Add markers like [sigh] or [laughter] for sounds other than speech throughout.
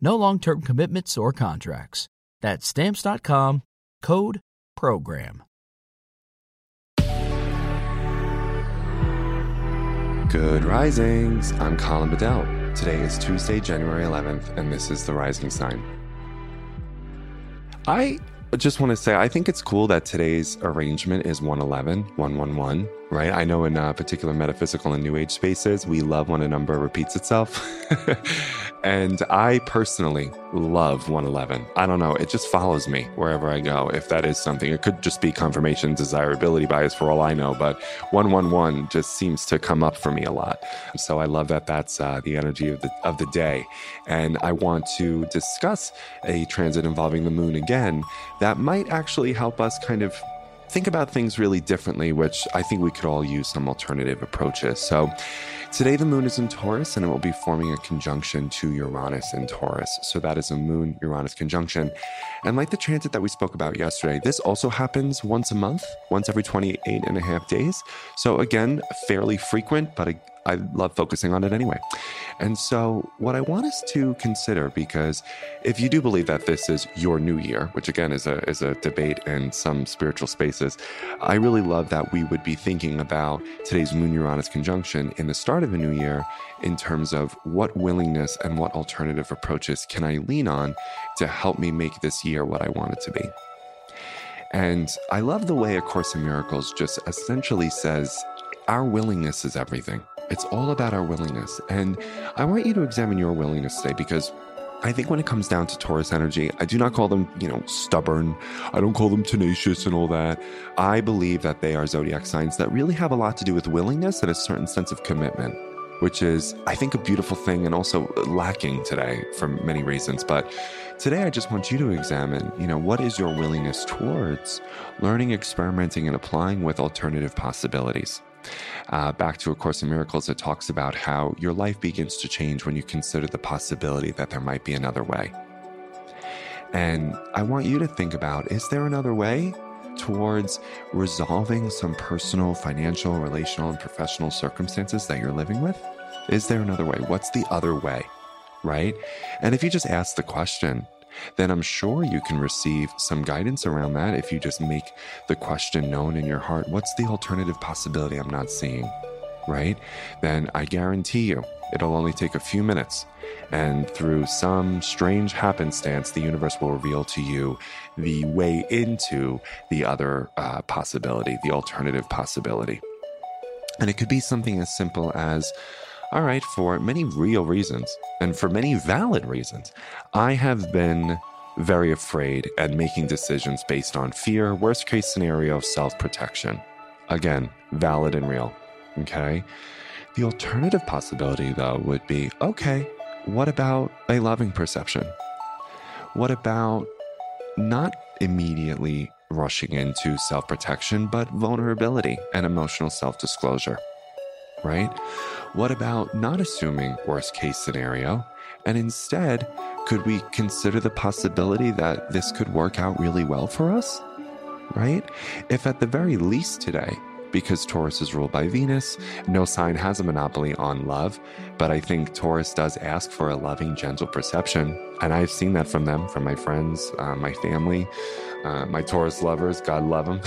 No long term commitments or contracts. That's stamps.com code program. Good risings. I'm Colin Bedell. Today is Tuesday, January 11th, and this is the rising sign. I just want to say, I think it's cool that today's arrangement is 111, 111, right? I know in uh, particular metaphysical and new age spaces, we love when a number repeats itself. [laughs] and I personally love 111. I don't know, it just follows me wherever I go. If that is something, it could just be confirmation desirability bias for all I know, but 111 just seems to come up for me a lot. So I love that that's uh, the energy of the of the day. And I want to discuss a transit involving the moon again that might actually help us kind of think about things really differently, which I think we could all use some alternative approaches. So, today the moon is in Taurus and it will be forming a conjunction to Uranus in Taurus. So, that is a moon Uranus conjunction. And like the transit that we spoke about yesterday, this also happens once a month, once every 28 and a half days. So, again, fairly frequent, but I love focusing on it anyway. And so, what I want us to consider, because if you do believe that this is your new year, which again is a is a debate in some spiritual spaces, I really love that we would be thinking about today's Moon Uranus conjunction in the start of a new year in terms of what willingness and what alternative approaches can I lean on to help me make this year what I want it to be. And I love the way A Course in Miracles just essentially says our willingness is everything. It's all about our willingness. And I want you to examine your willingness today because I think when it comes down to Taurus energy, I do not call them, you know, stubborn. I don't call them tenacious and all that. I believe that they are zodiac signs that really have a lot to do with willingness and a certain sense of commitment, which is, I think, a beautiful thing and also lacking today for many reasons. But today, I just want you to examine, you know, what is your willingness towards learning, experimenting, and applying with alternative possibilities. Uh, back to A Course in Miracles, it talks about how your life begins to change when you consider the possibility that there might be another way. And I want you to think about is there another way towards resolving some personal, financial, relational, and professional circumstances that you're living with? Is there another way? What's the other way? Right? And if you just ask the question, then I'm sure you can receive some guidance around that if you just make the question known in your heart what's the alternative possibility I'm not seeing? Right? Then I guarantee you it'll only take a few minutes. And through some strange happenstance, the universe will reveal to you the way into the other uh, possibility, the alternative possibility. And it could be something as simple as all right, for many real reasons and for many valid reasons, I have been very afraid at making decisions based on fear, worst case scenario, self protection. Again, valid and real. Okay. The alternative possibility, though, would be okay, what about a loving perception? What about not immediately rushing into self protection, but vulnerability and emotional self disclosure? Right? What about not assuming worst case scenario? And instead, could we consider the possibility that this could work out really well for us? Right? If at the very least today, because Taurus is ruled by Venus, no sign has a monopoly on love, but I think Taurus does ask for a loving, gentle perception. And I've seen that from them, from my friends, uh, my family. Uh, my Taurus lovers, God love them.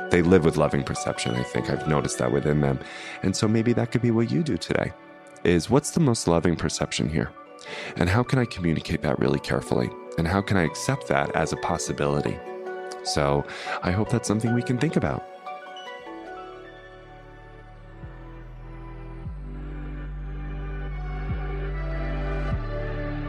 [laughs] they live with loving perception. I think I've noticed that within them. And so maybe that could be what you do today is what's the most loving perception here? And how can I communicate that really carefully? And how can I accept that as a possibility? So I hope that's something we can think about.